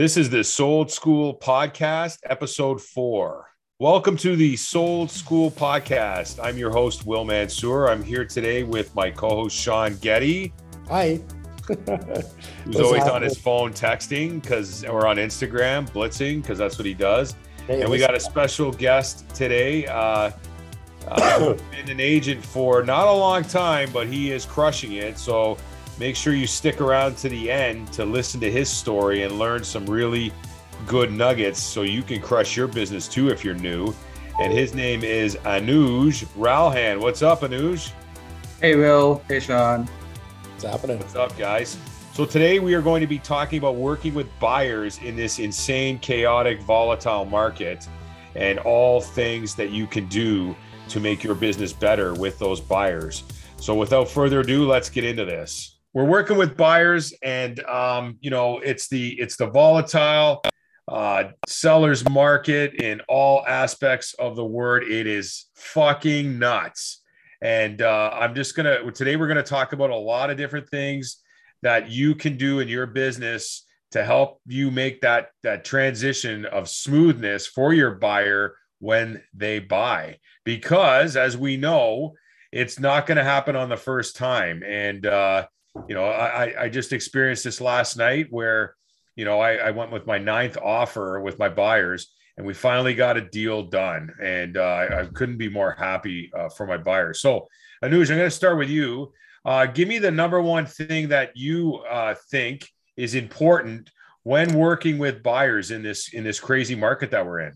This is the Sold School Podcast, episode four. Welcome to the Sold School Podcast. I'm your host, Will Mansour. I'm here today with my co host, Shawn Getty. Hi. Who's always on his phone texting because we're on Instagram, blitzing because that's what he does. Hey, and we got a special guest today. Uh, uh, been an agent for not a long time, but he is crushing it. So make sure you stick around to the end to listen to his story and learn some really good nuggets so you can crush your business too if you're new. And his name is Anuj Ralhan. What's up, Anuj? Hey, Will. Hey, Shawn. What's happening? What's up, guys? So today we are going to be talking about working with buyers in this insane, chaotic, volatile market and all things that you can do to make your business better with those buyers. So without further ado, let's get into this. We're working with buyers and um, you know, it's the it's the volatile uh, sellers market in all aspects of the word. It is fucking nuts. And uh, I'm just gonna today we're gonna talk about a lot of different things that you can do in your business to help you make that that transition of smoothness for your buyer when they buy because as we know it's not going to happen on the first time and uh, you know I, I just experienced this last night where you know I, I went with my ninth offer with my buyers and we finally got a deal done and uh, I, I, couldn't be more happy uh, for my buyers so anuj i'm going to start with you uh, give me the number one thing that you uh, think is important when working with buyers in this in this crazy market that we're in.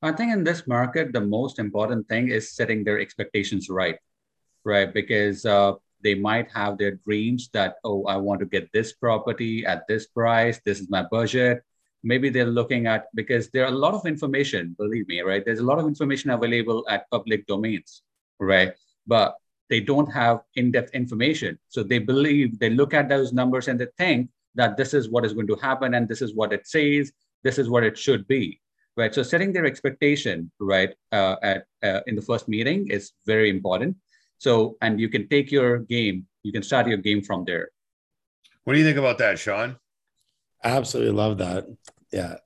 I think in this market, the most important thing is setting their expectations right, right? Because uh, they might have their dreams that oh, I want to get this property at this price. This is my budget. Maybe they're looking at because there are a lot of information. Believe me, right? There's a lot of information available at public domains, right? But they don't have in-depth information. So they believe, they look at those numbers and they think that this is what is going to happen and this is what it says, this is what it should be, right? So setting their expectation, right, uh, at, uh, in the first meeting is very important. So, and you can take your game, you can start your game from there. What do you think about that, Shawn? I absolutely love that. Yeah.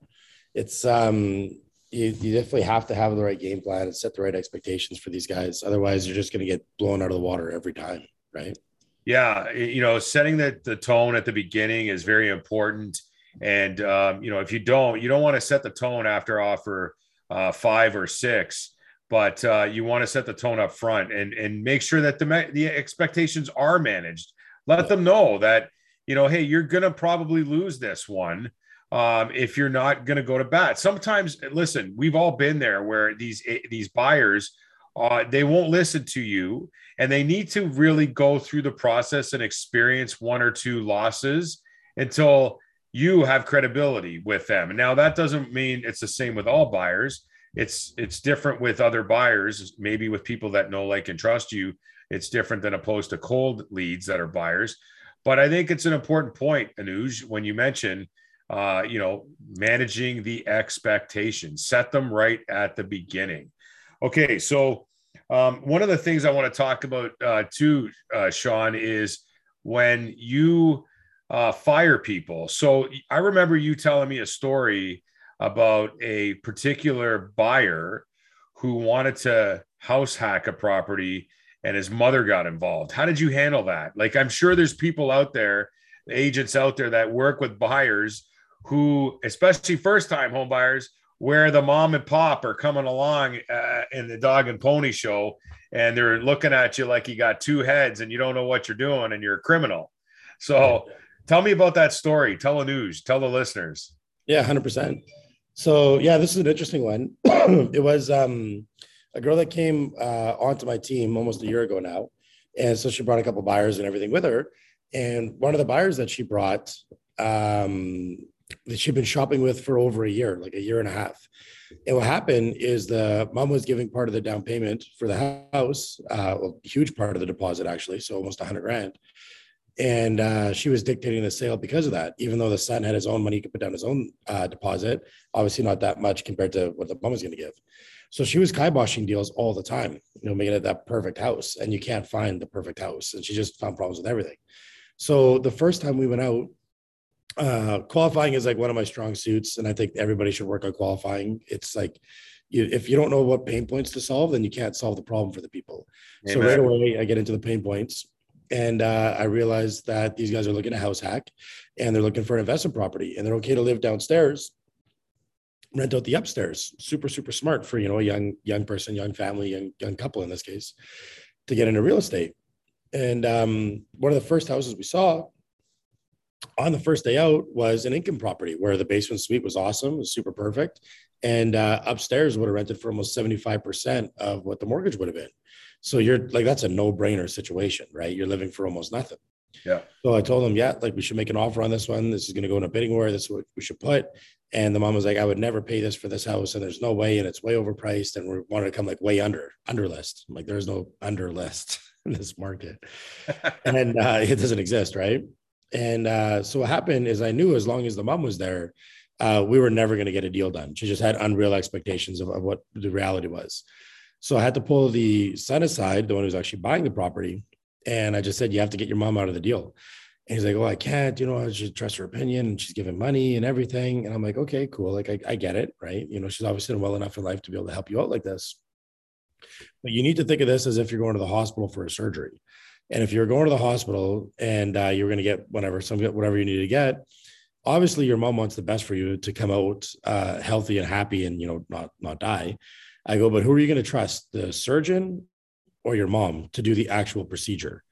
It's, um, you, you definitely have to have the right game plan and set the right expectations for these guys. Otherwise, you're just going to get blown out of the water every time, right? Yeah, you know, setting the, the tone at the beginning is very important. And um, you know, if you don't, you don't want to set the tone after offer uh, five or six, but uh, you want to set the tone up front and and make sure that the the expectations are managed. Let yeah. them know that you know, hey, you're gonna probably lose this one um, if you're not to go to bat. Sometimes, listen, we've all been there where these eh, these buyers uh, they won't listen to you, and they need to really go through the process and experience one or two losses until you have credibility with them. Now, that doesn't mean it's the same with all buyers. It's it's different with other buyers, maybe with people that know, like, and trust you. It's different than opposed to cold leads that are buyers. But I think it's an important point, Anuj, when you mention uh, you know, managing the expectations, set them right at the beginning. Okay, so um, one of the things I want to talk about uh, too, uh, Shawn, is when you uh, fire people. So I remember you telling me a story about a particular buyer who wanted to house hack a property and his mother got involved. How did you handle that? Like, I'm sure there's people out there, agents out there that work with buyers who, especially first time home buyers, where the mom and pop are coming along uh, in the dog and pony show and they're looking at you like you got two heads and you don't know what you're doing and you're a criminal. So tell me about that story. Tell the news, tell the listeners. Yeah, 100%. So, yeah, this is an interesting one. it was um, a girl that came uh, onto my team almost a year ago now. And so she brought a couple buyers and everything with her. And one of the buyers that she brought um, that she'd been shopping with for over a year, like a year and a half. And what happened is the mom was giving part of the down payment for the house, uh, well, huge part of the deposit actually, so almost a hundred grand. And uh, she was dictating the sale because of that. Even though the son had his own money, he could put down his own uh, deposit. Obviously, not that much compared to what the mom was going to give. So she was kiboshing deals all the time, you know, making it that perfect house. And you can't find the perfect house. And she just found problems with everything. So the first time we went out, uh, qualifying is like one of my strong suits, and I think everybody should work on qualifying. It's like you, if you don't know what pain points to solve, then you can't solve the problem for the people. Amen. So right away, I get into the pain points, and uh, I realized that these guys are looking at house hack, and they're looking for an investment property, and they're okay to live downstairs, rent out the upstairs. Super super smart for you know a young young person, young family, young young couple in this case, to get into real estate. And um, one of the first houses we saw on the first day out was an income property where the basement suite was awesome, was super perfect, and uh, upstairs would have rented for almost seventy five percent of what the mortgage would have been. So you're like, that's a no brainer situation, right? You're living for almost nothing. Yeah. So I told him, yeah, like we should make an offer on this one. This is going to go in a bidding war. This is what we should put. And the mom was like, I would never pay this for this house, and there's no way, and it's way overpriced, and we wanted to come like way under under list. I'm like there's no under list in this market, and uh, it doesn't exist, right? And uh, so what happened is I knew as long as the mom was there, uh, we were never going to get a deal done. She just had unreal expectations of, of what the reality was. So I had to pull the son aside, the one who's actually buying the property. And I just said, you have to get your mom out of the deal. And he's like, oh, I can't, you know, I should trust her opinion and she's giving money and everything. And I'm like, okay, cool. Like, I, I get it. Right. You know, she's obviously done well enough in life to be able to help you out like this. But you need to think of this as if you're going to the hospital for a surgery. And if you're going to the hospital and uh, you're going to get whatever, some whatever you need to get, obviously your mom wants the best for you to come out uh, healthy and happy and you know not not die. I go, but who are you going to trust, the surgeon or your mom to do the actual procedure?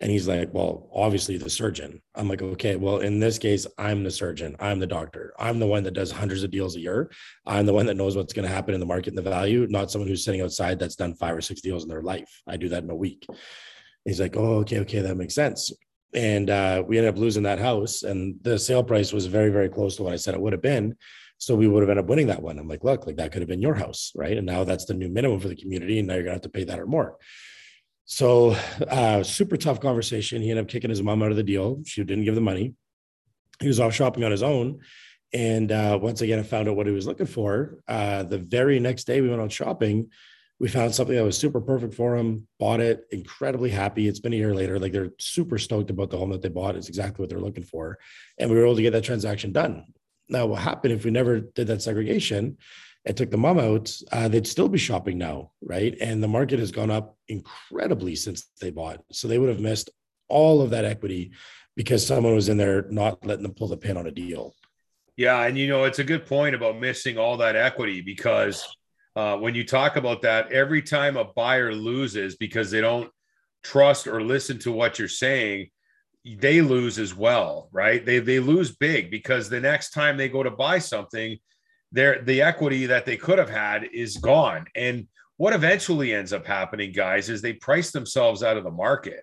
And he's like, well, obviously the surgeon. I'm like, okay, well, in this case, I'm the surgeon. I'm the doctor. I'm the one that does hundreds of deals a year. I'm the one that knows what's going to happen in the market and the value, not someone who's sitting outside that's done five or six deals in their life. I do that in a week. He's like, oh, okay, okay, that makes sense. And uh, we ended up losing that house. And the sale price was very, very close to what I said it would have been. So we would have ended up winning that one. I'm like, look, like that could have been your house, right? And now that's the new minimum for the community, and now you're gonna have to pay that or more. So uh, super tough conversation. He ended up kicking his mom out of the deal. She didn't give the money. He was off shopping on his own. And uh, once again, I found out what he was looking for. Uh, the very next day we went out shopping, we found something that was super perfect for him, bought it, incredibly happy. It's been a year later. Like they're super stoked about the home that they bought. It's exactly what they're looking for. And we were able to get that transaction done. Now, what happened if we never did that segregation and took the mom out, uh, they'd still be shopping now, right? And the market has gone up incredibly since they bought. So they would have missed all of that equity because someone was in there not letting them pull the pin on a deal. Yeah. And, you know, it's a good point about missing all that equity because uh, when you talk about that, every time a buyer loses because they don't trust or listen to what you're saying, they lose as well, right? They they lose big because the next time they go to buy something, their the equity that they could have had is gone. And what eventually ends up happening, guys, is they price themselves out of the market.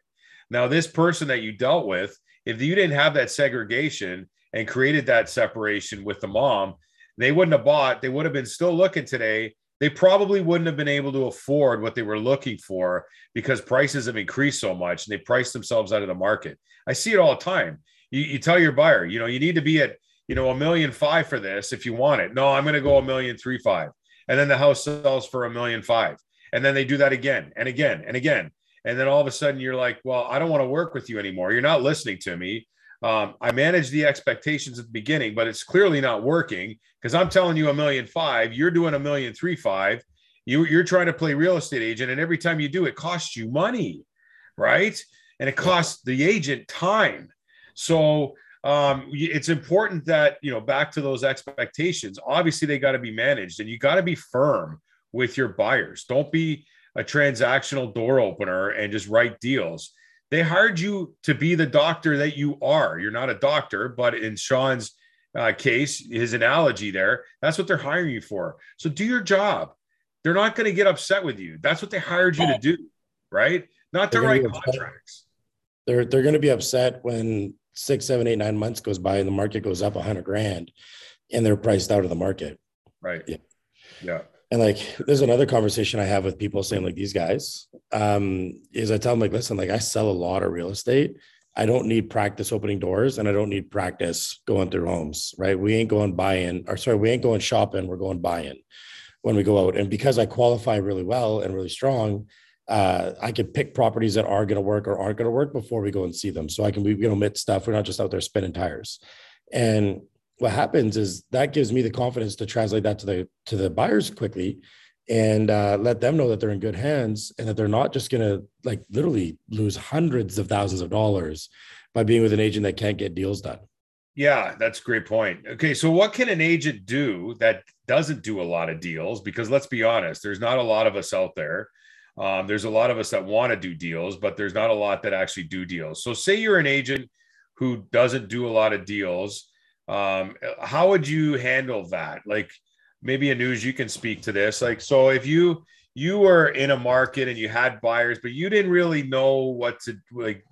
Now, this person that you dealt with, if you didn't have that segregation and created that separation with the mom, they wouldn't have bought. They would have been still looking today they probably wouldn't have been able to afford what they were looking for because prices have increased so much and they priced themselves out of the market. I see it all the time. You, you tell your buyer, you know, you need to be at, you know, a million five for this if you want it. No, I'm going to go a million three five. And then the house sells for a million five. And then they do that again and again and again. And then all of a sudden you're like, well, I don't want to work with you anymore. You're not listening to me. Um, I managed the expectations at the beginning, but it's clearly not working because I'm telling you a million five, you're doing a million three five. You, you're trying to play real estate agent, and every time you do, it costs you money, right? And it costs the agent time. So um, it's important that you know back to those expectations. Obviously, they got to be managed, and you got to be firm with your buyers. Don't be a transactional door opener and just write deals they hired you to be the doctor that you are. You're not a doctor, but in Shawn's uh, case, his analogy there, that's what they're hiring you for. So do your job. They're not going to get upset with you. That's what they hired you to do, right? Not to write contracts. They're they're going to be upset when six, seven, eight, nine months goes by and the market goes up a hundred grand, and they're priced out of the market. Right. Yeah. Yeah and like there's another conversation i have with people saying like these guys um is i tell them like listen like i sell a lot of real estate i don't need practice opening doors and i don't need practice going through homes right we ain't going buy-in or sorry we ain't going shopping we're going buy-in when we go out and because i qualify really well and really strong uh, I can pick properties that are going to work or aren't going to work before we go and see them. So I can we can omit stuff. We're not just out there spinning tires. And what happens is that gives me the confidence to translate that to the to the buyers quickly and uh, let them know that they're in good hands and that they're not just going to like literally lose hundreds of thousands of dollars by being with an agent that can't get deals done. Yeah, that's a great point. Okay, so what can an agent do that doesn't do a lot of deals? Because let's be honest, there's not a lot of us out there. Um, there's a lot of us that want to do deals, but there's not a lot that actually do deals. So, say you're an agent who doesn't do a lot of deals. Um, how would you handle that? Like, maybe Anuj, you can speak to this. Like, so if you you were in a market and you had buyers, but you didn't really know what to like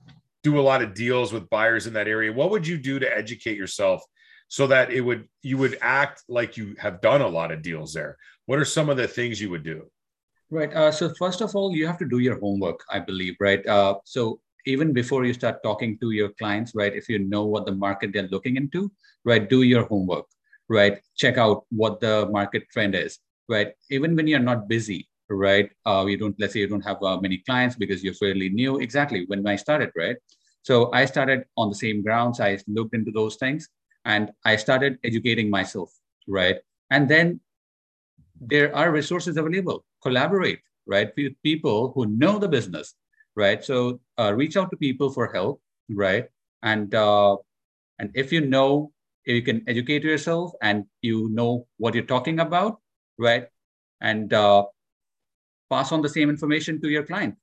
do a lot of deals with buyers in that area, what would you do to educate yourself so that it would you would act like you have done a lot of deals there? What are some of the things you would do? Right. Uh, so first of all, you have to do your homework, I believe. Right. Uh, so even before you start talking to your clients, right, if you know what the market they're looking into, right, do your homework right? Check out what the market trend is, right? Even when you're not busy, right? Uh, you don't, let's say you don't have uh, many clients because you're fairly new. Exactly when I started, right? So I started on the same grounds. I looked into those things and I started educating myself, right? And then there are resources available. Collaborate, right? With people who know the business, right? So uh, reach out to people for help, right? And uh, and if you know if you can educate yourself and you know what you're talking about, right? And uh, pass on the same information to your client,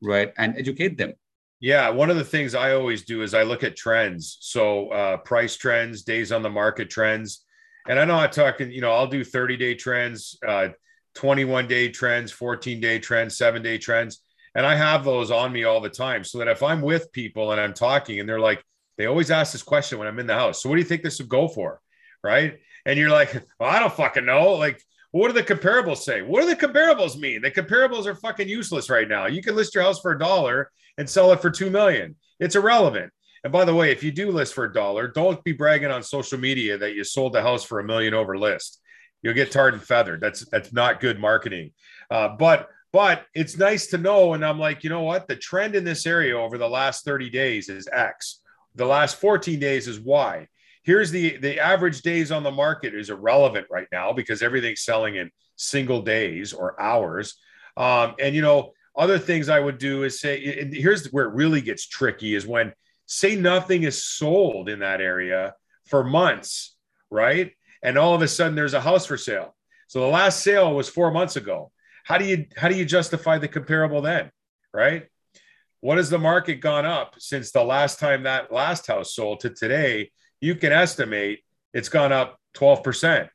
right? And educate them. Yeah, one of the things I always do is I look at trends. So uh, price trends, days on the market trends, and I know I'm talking. You know, I'll do 30 day trends, uh, 21 day trends, 14 day trends, seven day trends, and I have those on me all the time. So that if I'm with people and I'm talking, and they're like, they always ask this question when I'm in the house. So what do you think this would go for? Right. And you're like, well, I don't fucking know. Like, what do the comparables say? What do the comparables mean? The comparables are fucking useless right now. You can list your house for a dollar and sell it for two million. It's irrelevant. And by the way, if you do list for a dollar, don't be bragging on social media that you sold the house for a million over list. You'll get tarred and feathered. That's that's not good marketing. Uh, but but it's nice to know. And I'm like, you know what? The trend in this area over the last 30 days is X the last 14 days is Y. Here's the the average days on the market is irrelevant right now because everything's selling in single days or hours. Um, and you know, other things I would do is say, and here's where it really gets tricky is when say nothing is sold in that area for months, right? And all of a sudden there's a house for sale. So the last sale was four months ago. How do you how do you justify the comparable then, right? what has the market gone up since the last time that last house sold to today? You can estimate it's gone up 12%.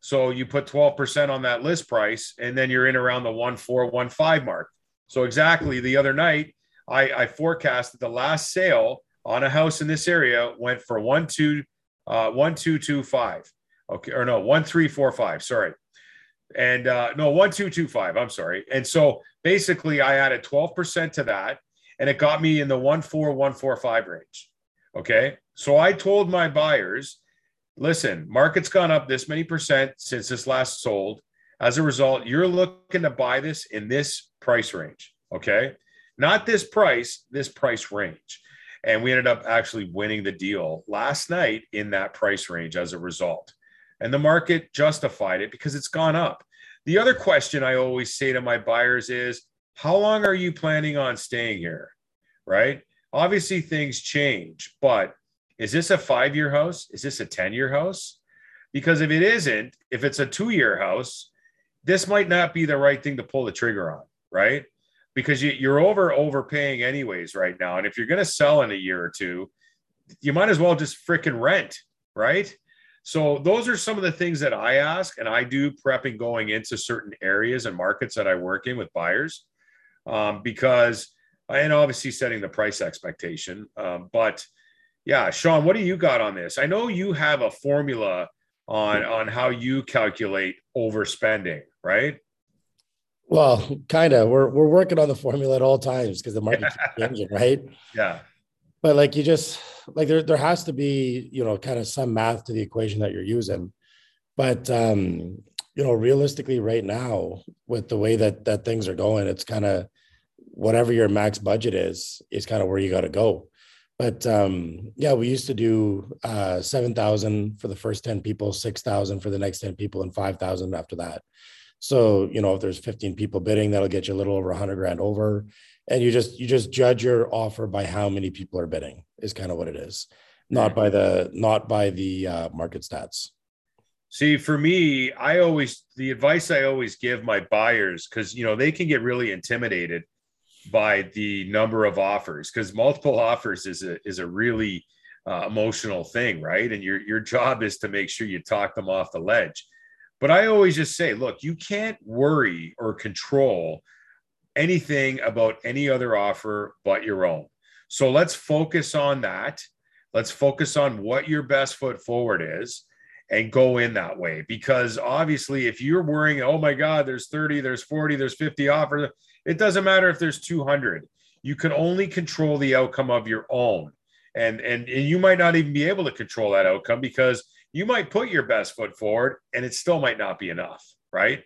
So you put 12% on that list price, and then you're in around the 1415 mark. So exactly the other night, I, I forecasted the last sale on a house in this area went for one two uh one two two five. Okay, or no, one three four five. Sorry. And uh no, one two two five. I'm sorry. And so basically I added 12% to that and it got me in the 14145 range. Okay. So I told my buyers, listen, market's gone up this many percent since this last sold. As a result, you're looking to buy this in this price range. Okay. Not this price, this price range. And we ended up actually winning the deal last night in that price range as a result. And the market justified it because it's gone up. The other question I always say to my buyers is how long are you planning on staying here? Right? Obviously, things change, but is this a five year house? Is this a 10 year house? Because if it isn't, if it's a two year house, this might not be the right thing to pull the trigger on, right? Because you, are over overpaying anyways right now. And if you're going to sell in a year or two, you might as well just freaking rent, right? So those are some of the things that I ask and I do prepping going into certain areas and markets that I work in with buyers um, because, and obviously setting the price expectation. Um, but yeah, Shawn, what do you got on this? I know you have a formula on on how you calculate overspending, right? Well, kind of. We're we're working on the formula at all times because the market keeps changing, right? Yeah. But like you just like there there has to be you know kind of some math to the equation that you're using, but um, you know realistically right now with the way that that things are going, it's kind of whatever your max budget is is kind of where you got to go But um, yeah, we used to do uh, 7,000 for the first 10 people, 6,000 for the next 10 people, and 5,000 after that. So, you know, if there's 15 people bidding, that'll get you a little over 100 grand over. And you just you just judge your offer by how many people are bidding is kind of what it is, not by the not by the uh, market stats. See, for me, I always the advice I always give my buyers because you know they can get really intimidated by the number of offers because multiple offers is a is a really uh, emotional thing, right? And your your job is to make sure you talk them off the ledge. But I always just say, look, you can't worry or control anything about any other offer but your own. So let's focus on that. Let's focus on what your best foot forward is and go in that way. Because obviously, if you're worrying, oh my God, there's 30, there's 40, there's 50 offers, it doesn't matter if there's 200. You can only control the outcome of your own. And, and, and you might not even be able to control that outcome because you might put your best foot forward and it still might not be enough, right?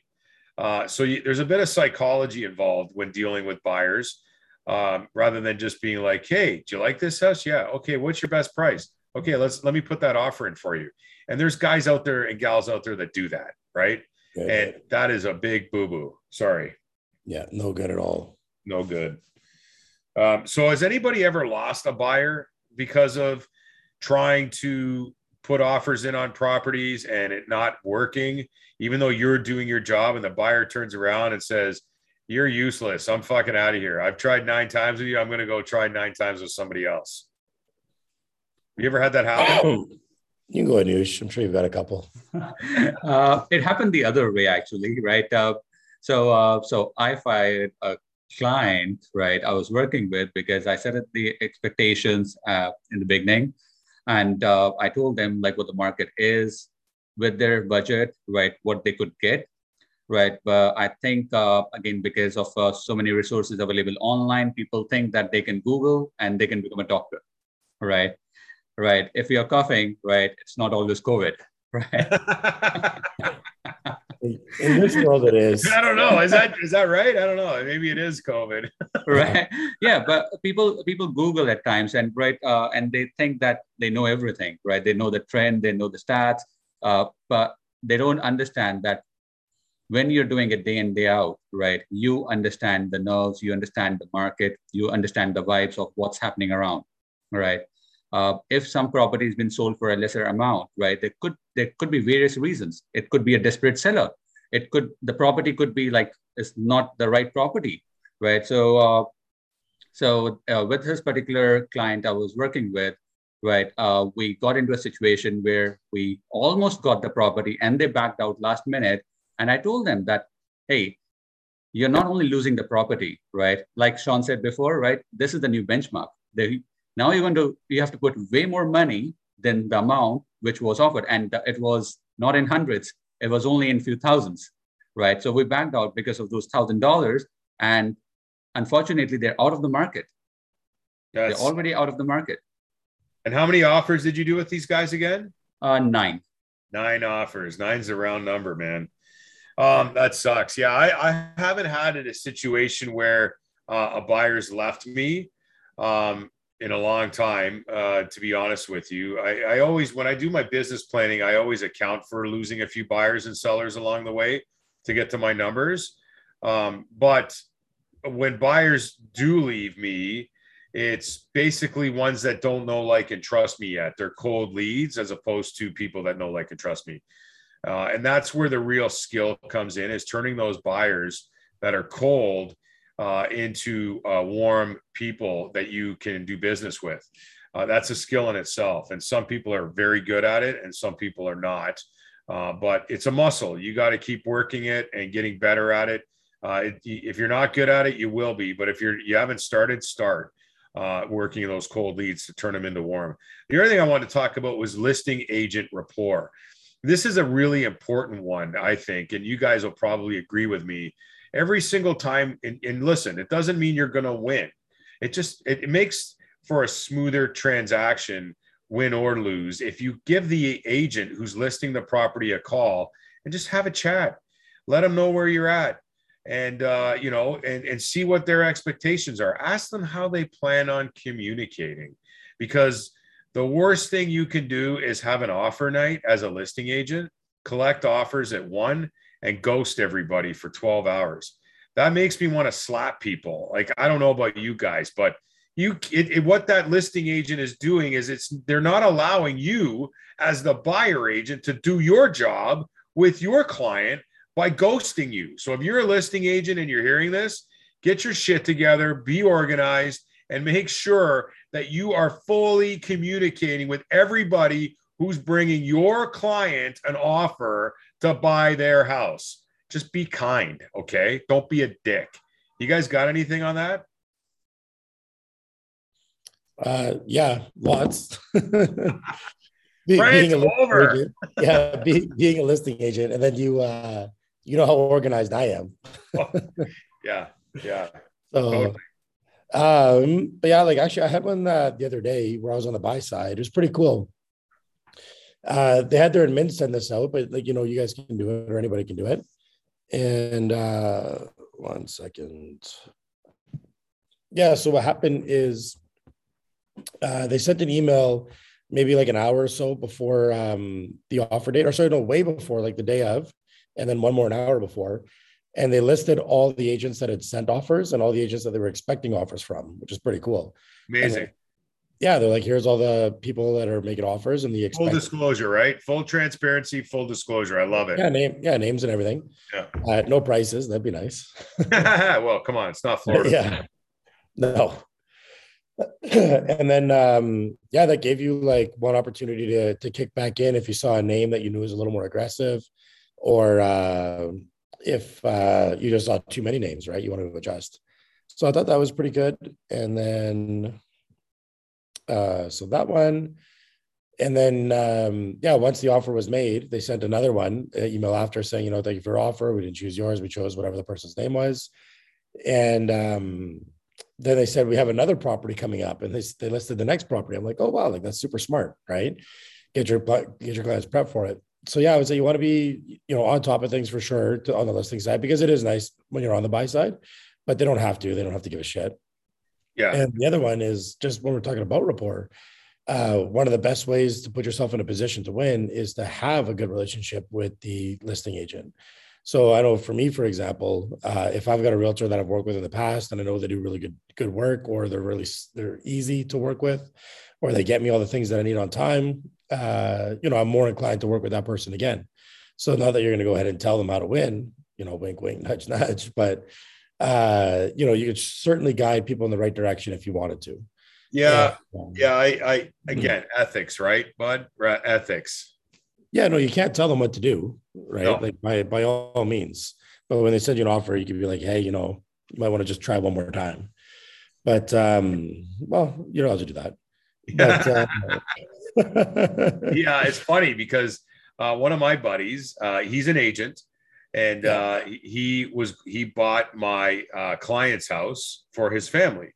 Uh, so you, there's a bit of psychology involved when dealing with buyers um, rather than just being like, hey, do you like this house? Yeah. Okay. What's your best price? Okay, let's let me put that offer in for you. And there's guys out there and gals out there that do that, right? And that is a big boo boo. Sorry. Yeah, no good at all. No good. Um, so, has anybody ever lost a buyer because of trying to put offers in on properties and it not working, even though you're doing your job and the buyer turns around and says, You're useless. I'm fucking out of here. I've tried nine times with you. I'm going to go try nine times with somebody else. You ever had that happen? You can go Anuj. I'm sure you've got a couple. uh, it happened the other way, actually, right? Uh, so, uh, so I fired a client, right? I was working with because I set the expectations uh, in the beginning, and uh, I told them like what the market is with their budget, right? What they could get, right? But I think uh, again because of so many resources available online, people think that they can Google and they can become a doctor, right? right? If you're coughing, right, it's not always COVID, right? In this world, it is. I don't know. Is that is that right? I don't know. Maybe it is COVID. right. Yeah, but people people Google at times, and right, uh, and they think that they know everything, right? They know the trend, they know the stats, uh, but they don't understand that when you're doing it day in day out, right? You understand the nerves, you understand the market, you understand the vibes of what's happening around, right? Uh, if some property has been sold for a lesser amount, right? There could there could be various reasons. It could be a desperate seller. It could the property could be like it's not the right property, right? So uh, so uh, with this particular client I was working with, right, uh, we got into a situation where we almost got the property and they backed out last minute. And I told them that, hey, you're not only losing the property, right? Like Shawn said before, right? This is the new benchmark. The, now you're going to you have to put way more money than the amount which was offered, and it was not in hundreds; it was only in few thousands, right? So we backed out because of those thousand dollars, and unfortunately, they're out of the market. Yes. They're already out of the market. And how many offers did you do with these guys again? Uh, nine. Nine offers. Nine's a round number, man. Um, that sucks. Yeah, I, I haven't had a situation where uh, a buyer's left me. Um, in a long time, uh, to be honest with you. I, I, always, when I do my business planning, I always account for losing a few buyers and sellers along the way to get to my numbers. Um, but when buyers do leave me, it's basically ones that don't know, like, and trust me yet. They're cold leads as opposed to people that know, like, and trust me. Uh, and that's where the real skill comes in is turning those buyers that are cold uh, into uh, warm people that you can do business with. Uh, that's a skill in itself. And some people are very good at it, and some people are not. Uh, but it's a muscle. You got to keep working it and getting better at it. Uh, it. If you're not good at it, you will be. But if you're you haven't started, start uh, working those cold leads to turn them into warm. The other thing I wanted to talk about was listing agent rapport. This is a really important one, I think, and you guys will probably agree with me every single time. And, and listen, it doesn't mean you're going to win. It just it, it makes for a smoother transaction, win or lose. If you give the agent who's listing the property a call and just have a chat, let them know where you're at and uh, you know and, and see what their expectations are ask them how they plan on communicating because the worst thing you can do is have an offer night as a listing agent, collect offers at one, and ghost everybody for 12 hours. That makes me want to slap people. Like, I don't know about you guys, but you it, it, what that listing agent is doing is it's they're not allowing you as the buyer agent to do your job with your client by ghosting you. So if you're a listing agent and you're hearing this, get your shit together, be organized, and make sure that you are fully communicating with everybody who's bringing your client an offer to buy their house. Just be kind, okay? Don't be a dick. You guys got anything on that? Uh, yeah, lots. be, being a over. Agent, yeah, be, being a listing agent, and then you, uh, you know how organized I am. oh, yeah, yeah. So, totally. um, but yeah, like actually, I had one uh, the other day where I was on the buy side. It was pretty cool. Uh, they had their admin send this out, but like you know, you guys can do it or anybody can do it. And uh, one second. Yeah. So what happened is uh, they sent an email maybe like an hour or so before um, the offer date, or sorry, no, way before, like the day of, and then one more an hour before. And they listed all the agents that had sent offers and all the agents that they were expecting offers from, which is pretty cool. Amazing. Yeah, they're like, here's all the people that are making offers and the expect- full disclosure, right? Full transparency, full disclosure. I love it. Yeah, name, yeah, names and everything. Yeah. Uh, no prices. That'd be nice. well, come on, it's not Florida. yeah. No. and then um, yeah, that gave you like one opportunity to to kick back in if you saw a name that you knew was a little more aggressive, or uh, if uh, you just saw too many names, right? You want to adjust. So I thought that was pretty good. And then uh, so that one. And then, um, yeah, once the offer was made, they sent another one email after saying, you know, thank you for your offer. We didn't choose yours. We chose whatever the person's name was. And um, then they said we have another property coming up, and they they listed the next property. I'm like, oh wow, like that's super smart, right? Get your get your clients prep for it. So yeah, I would say you want to be you know on top of things for sure to, on the listing side because it is nice when you're on the buy side, but they don't have to. They don't have to give a shit. Yeah. And the other one is just when we're talking about rapport. Uh, one of the best ways to put yourself in a position to win is to have a good relationship with the listing agent. So I know for me, for example, uh, if I've got a realtor that I've worked with in the past and I know they do really good good work, or they're really they're easy to work with, or they get me all the things that I need on time, uh, you know, I'm more inclined to work with that person again. So now that you're going to go ahead and tell them how to win, you know, wink, wink, nudge, nudge, but uh, you know, you could certainly guide people in the right direction if you wanted to. Yeah, um, yeah. I, I hmm. again, ethics, right, bud? Ethics yeah, no, you can't tell them what to do, right? No. Like by by all means. But when they send you an offer, you could be like, hey, you know, you might want to just try one more time. But um, well, you're allowed to do that. But, uh, yeah, it's funny because uh, one of my buddies, uh, he's an agent, and yeah. uh, he was he bought my uh, client's house for his family,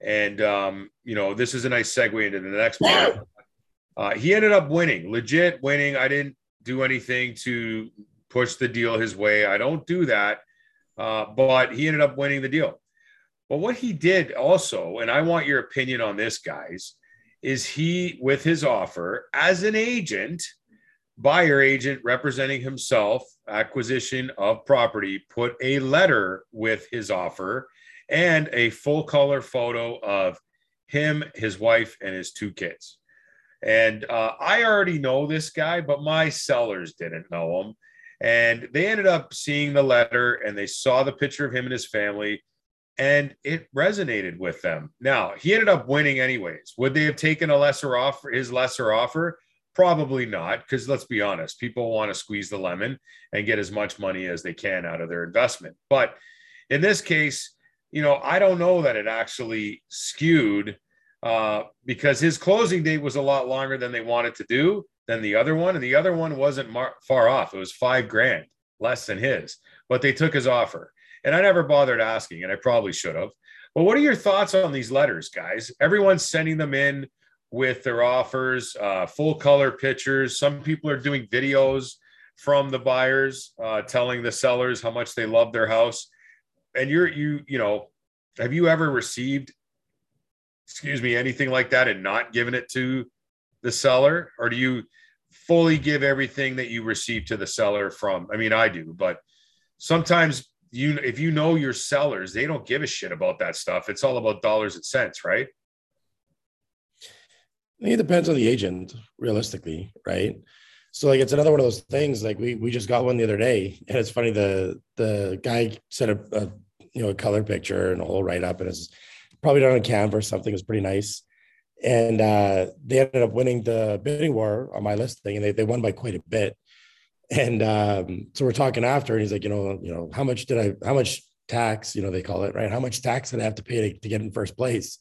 and um, you know this is a nice segue into the next part. Uh, he ended up winning, legit winning. I didn't do anything to push the deal his way. I don't do that. Uh, but he ended up winning the deal. But what he did also, and I want your opinion on this, guys, is he, with his offer as an agent, buyer agent representing himself, acquisition of property, put a letter with his offer and a full color photo of him, his wife, and his two kids. And uh, I already know this guy, but my sellers didn't know him. And they ended up seeing the letter and they saw the picture of him and his family, and it resonated with them. Now, he ended up winning anyways. Would they have taken a lesser offer, his lesser offer? Probably not, because let's be honest, people want to squeeze the lemon and get as much money as they can out of their investment. But in this case, you know, I don't know that it actually skewed uh, because his closing date was a lot longer than they wanted to do than the other one. And the other one wasn't mar- far off. It was five grand less than his, but they took his offer. And I never bothered asking, and I probably should have. But what are your thoughts on these letters, guys? Everyone's sending them in with their offers, uh, full color pictures. Some people are doing videos from the buyers, uh, telling the sellers how much they love their house. And you're, you, you know, have you ever received excuse me, anything like that and not giving it to the seller? Or do you fully give everything that you receive to the seller from? I mean, I do, but sometimes you if you know your sellers, they don't give a shit about that stuff. It's all about dollars and cents, right? It depends on the agent, realistically, right? So like it's another one of those things. Like we we just got one the other day, and it's funny. The the guy sent a, a you know a color picture and a whole write up, and it's probably done on Canva or something. It's pretty nice, and uh, they ended up winning the bidding war on my listing, and they they won by quite a bit. And um, so we're talking after, and he's like, you know, you know, how much did I, how much tax, you know, they call it, right? How much tax did I have to pay to, to get in first place?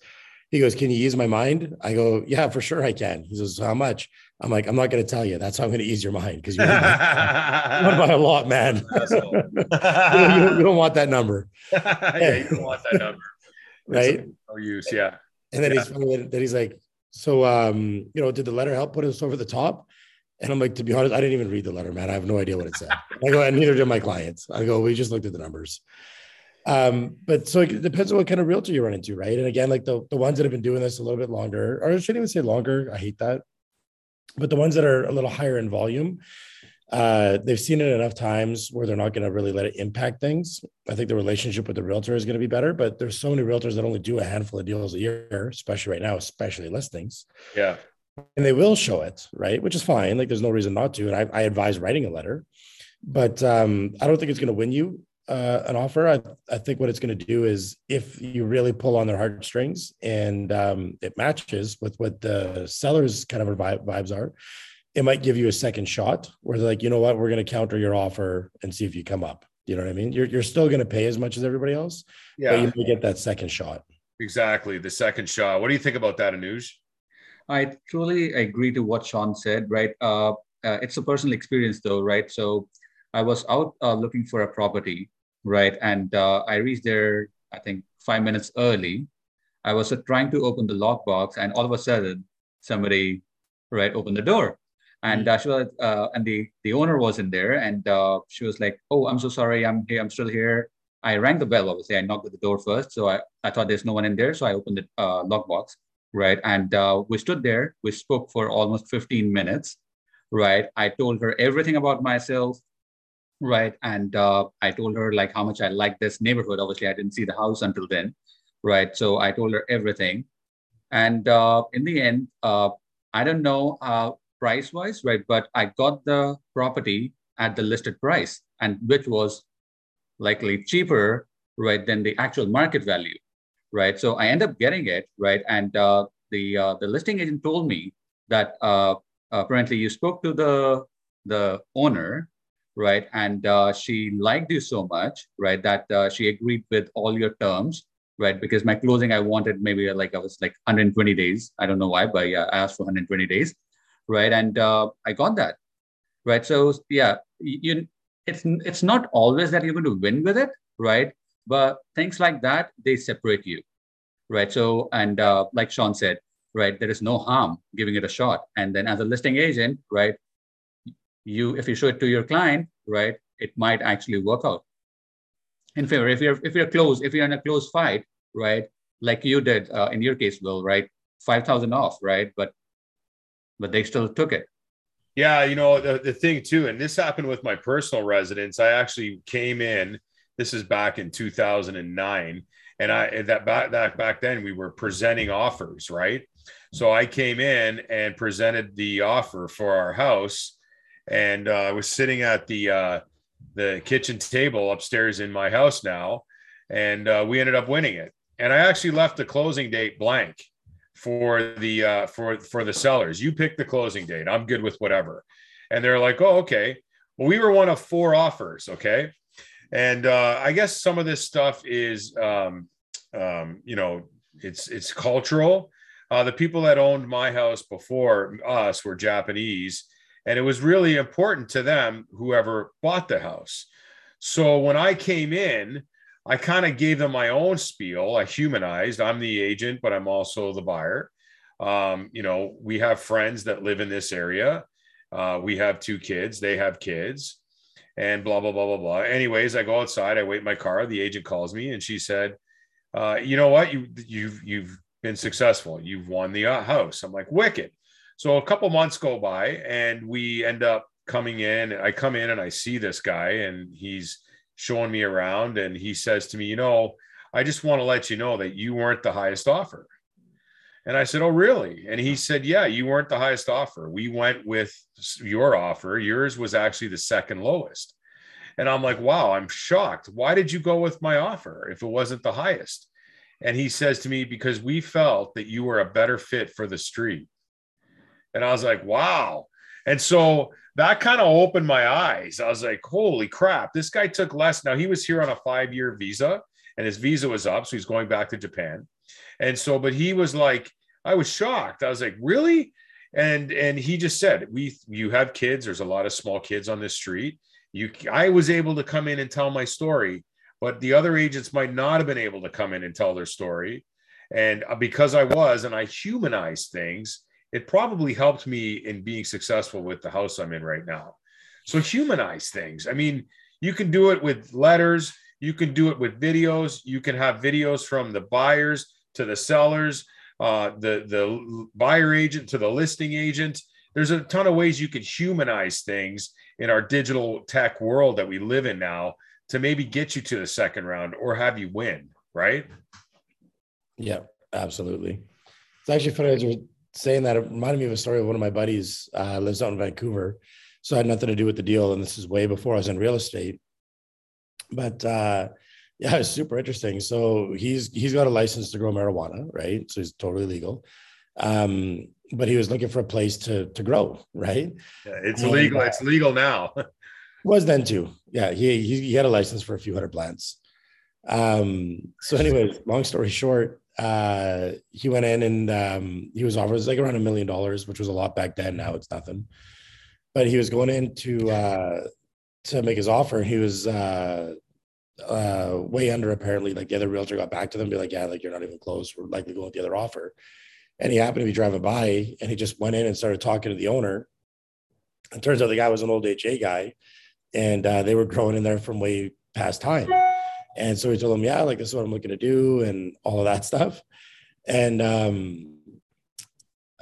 He goes, Can you ease my mind? I go, Yeah, for sure I can. He says, How much? I'm like, I'm not going to tell you. That's how I'm going to ease your mind because you want by a lot, man. you, don't, you, don't, want that number. yeah, you don't want that number. right? No use. Yeah. And then yeah. he's that he's like, So, um, you know, did the letter help put us over the top? And I'm like, to be honest, I didn't even read the letter, man. I have no idea what it said. I go, and neither did my clients. I go, we just looked at the numbers. Um, but so it depends on what kind of realtor you run into, right? And again, like the, the ones that have been doing this a little bit longer, or I shouldn't even say longer, I hate that. But the ones that are a little higher in volume, uh, they've seen it enough times where they're not going to really let it impact things. I think the relationship with the realtor is going to be better, but there's so many realtors that only do a handful of deals a year, especially right now, especially listings. Yeah. And they will show it, right? Which is fine. Like there's no reason not to. And I, I advise writing a letter, but um, I don't think it's going to win you uh, an offer, I, I think what it's going to do is if you really pull on their heartstrings and um, it matches with what the seller's kind of vibes are, it might give you a second shot where they're like, you know what, we're going to counter your offer and see if you come up. You know what I mean? You're, you're still going to pay as much as everybody else, yeah. but you may get that second shot. Exactly. The second shot. What do you think about that, Anuj? I truly agree to what Shawn said, right? Uh, uh, it's a personal experience though, right? So I was out uh, looking for a property, right? And uh, I reached there, I think, five minutes early. I was trying to open the lockbox, and all of a sudden, somebody, right, opened the door. And uh, she was, uh, and the the owner was in there, and uh, she was like, "Oh, I'm so sorry, I'm here, I'm still here." I rang the bell. Obviously, I knocked at the door first, so I, I thought there's no one in there, so I opened the uh, lockbox, right? And uh, we stood there. We spoke for almost 15 minutes, right? I told her everything about myself, right? And uh, I told her like how much I like this neighborhood. Obviously, I didn't see the house until then, right? So I told her everything, and uh, in the end, uh, I don't know uh, price wise, right? But I got the property at the listed price, and which was likely cheaper, right, than the actual market value, right? So I end up getting it, right? And uh, the uh, the listing agent told me that apparently you spoke to the the owner right? And uh, she liked you so much, right, that uh, she agreed with all your terms, right? Because my closing, I wanted maybe like I was like 120 days. I don't know why, but yeah, I asked for 120 days, right? And uh, I got that, right? So yeah, you it's it's not always that you're going to win with it, right? But things like that they separate you, right? So and uh, like Shawn said, right, there is no harm giving it a shot. And then as a listing agent, right, you if you show it to your client, right, it might actually work out in favor. If you're if you're close, if you're in a close fight, right, like you did uh, in your case, Will, right, five thousand off, right, but but they still took it. Yeah, you know the, the thing too, and this happened with my personal residence. I actually came in. This is back in 2009, and I that back that back then we were presenting offers, right? So I came in and presented the offer for our house, and uh, I was sitting at the uh, the kitchen table upstairs in my house now, and uh, we ended up winning it. And I actually left the closing date blank for the uh, for for the sellers. You pick the closing date. I'm good with whatever. And they're like, oh, okay. Well, we were one of four offers. Okay. And uh, I guess some of this stuff is, um, um, you know, it's it's cultural. Uh, the people that owned my house before us were Japanese, and it was really important to them, whoever bought the house. So when I came in, I kind of gave them my own spiel. I humanized. I'm the agent, but I'm also the buyer. Um, you know, we have friends that live in this area. Uh, we have two kids. They have kids, and blah blah blah blah blah. Anyways, I go outside. I wait my car. The agent calls me, and she said, uh, "You know what? You you've you've been successful. You've won the uh, house. I'm like, wicked. So a couple months go by and we end up coming in. I come in and I see this guy and he's showing me around and he says to me, you know, I just want to let you know that you weren't the highest offer. And I said, Oh, really? And he said, Yeah, you weren't the highest offer. We went with your offer. Yours was actually the second lowest. And I'm like, Wow, I'm shocked. Why did you go with my offer if it wasn't the highest? And he says to me, Because we felt that you were a better fit for the street. And I was like, Wow. And so that kind of opened my eyes. I was like, Holy crap, this guy took less. Now he was here on a five year visa and his visa was up. So he's going back to Japan. And so, but he was like, I was shocked. I was like, really? And and he just said, we you have kids. There's a lot of small kids on this street. You, I was able to come in and tell my story, but the other agents might not have been able to come in and tell their story. And uh, because I was, and I humanized things, it probably helped me in being successful with the house I'm in right now. So humanize things. I mean, you can do it with letters. You can do it with videos. You can have videos from the buyers to the sellers, uh, the the buyer agent to the listing agent. There's a ton of ways you can humanize things in our digital tech world that we live in now to maybe get you to the second round or have you win, right? Yeah, absolutely. It's actually funny saying that. It reminded me of a story of one of my buddies uh, lives out in Vancouver. So I had nothing to do with the deal. And this is way before I was in real estate. But uh, yeah, it's super interesting. So he's he's got a license to grow marijuana, right? So he's totally legal. Um, but he was looking for a place to to grow, right? Yeah, it's and, legal. Uh, it's legal now. was then too. Yeah, he, he he had a license for a few hundred plants. Um, so, anyways, long story short, uh, he went in and um, he was offered like around a million dollars, which was a lot back then. Now it's nothing. But he was going in to uh, to make his offer. He was uh, uh, way under apparently. Like the other realtor got back to them, be like, yeah, like you're not even close. We're likely going with the other offer. And he happened to be driving by, and he just went in and started talking to the owner. It turns out the guy was an old HA guy, and uh, they were growing in there from way past time. And so he told him, yeah, like this is what I'm looking to do, and all of that stuff. And um,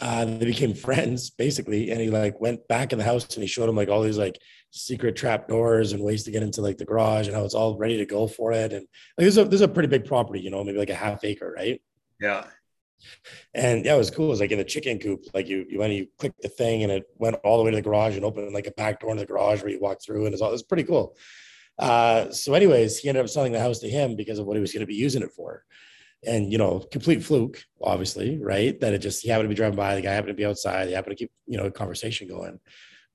uh, they became friends basically. And he like went back in the house and he showed him like all these like secret trap doors and ways to get into like the garage and how it's all ready to go for it. And like this is a, this is a pretty big property, you know, maybe like a half acre, right? Yeah. And yeah, it was cool. It was like in a chicken coop. Like you, you went and you clicked the thing and it went all the way to the garage and opened like a back door in the garage where you walk through and it's all, it was pretty cool. Uh, so anyways, he ended up selling the house to him because of what he was going to be using it for. And, you know, complete fluke, obviously, right. That it just, he happened to be driving by, the guy happened to be outside, they happened to keep, you know, conversation going.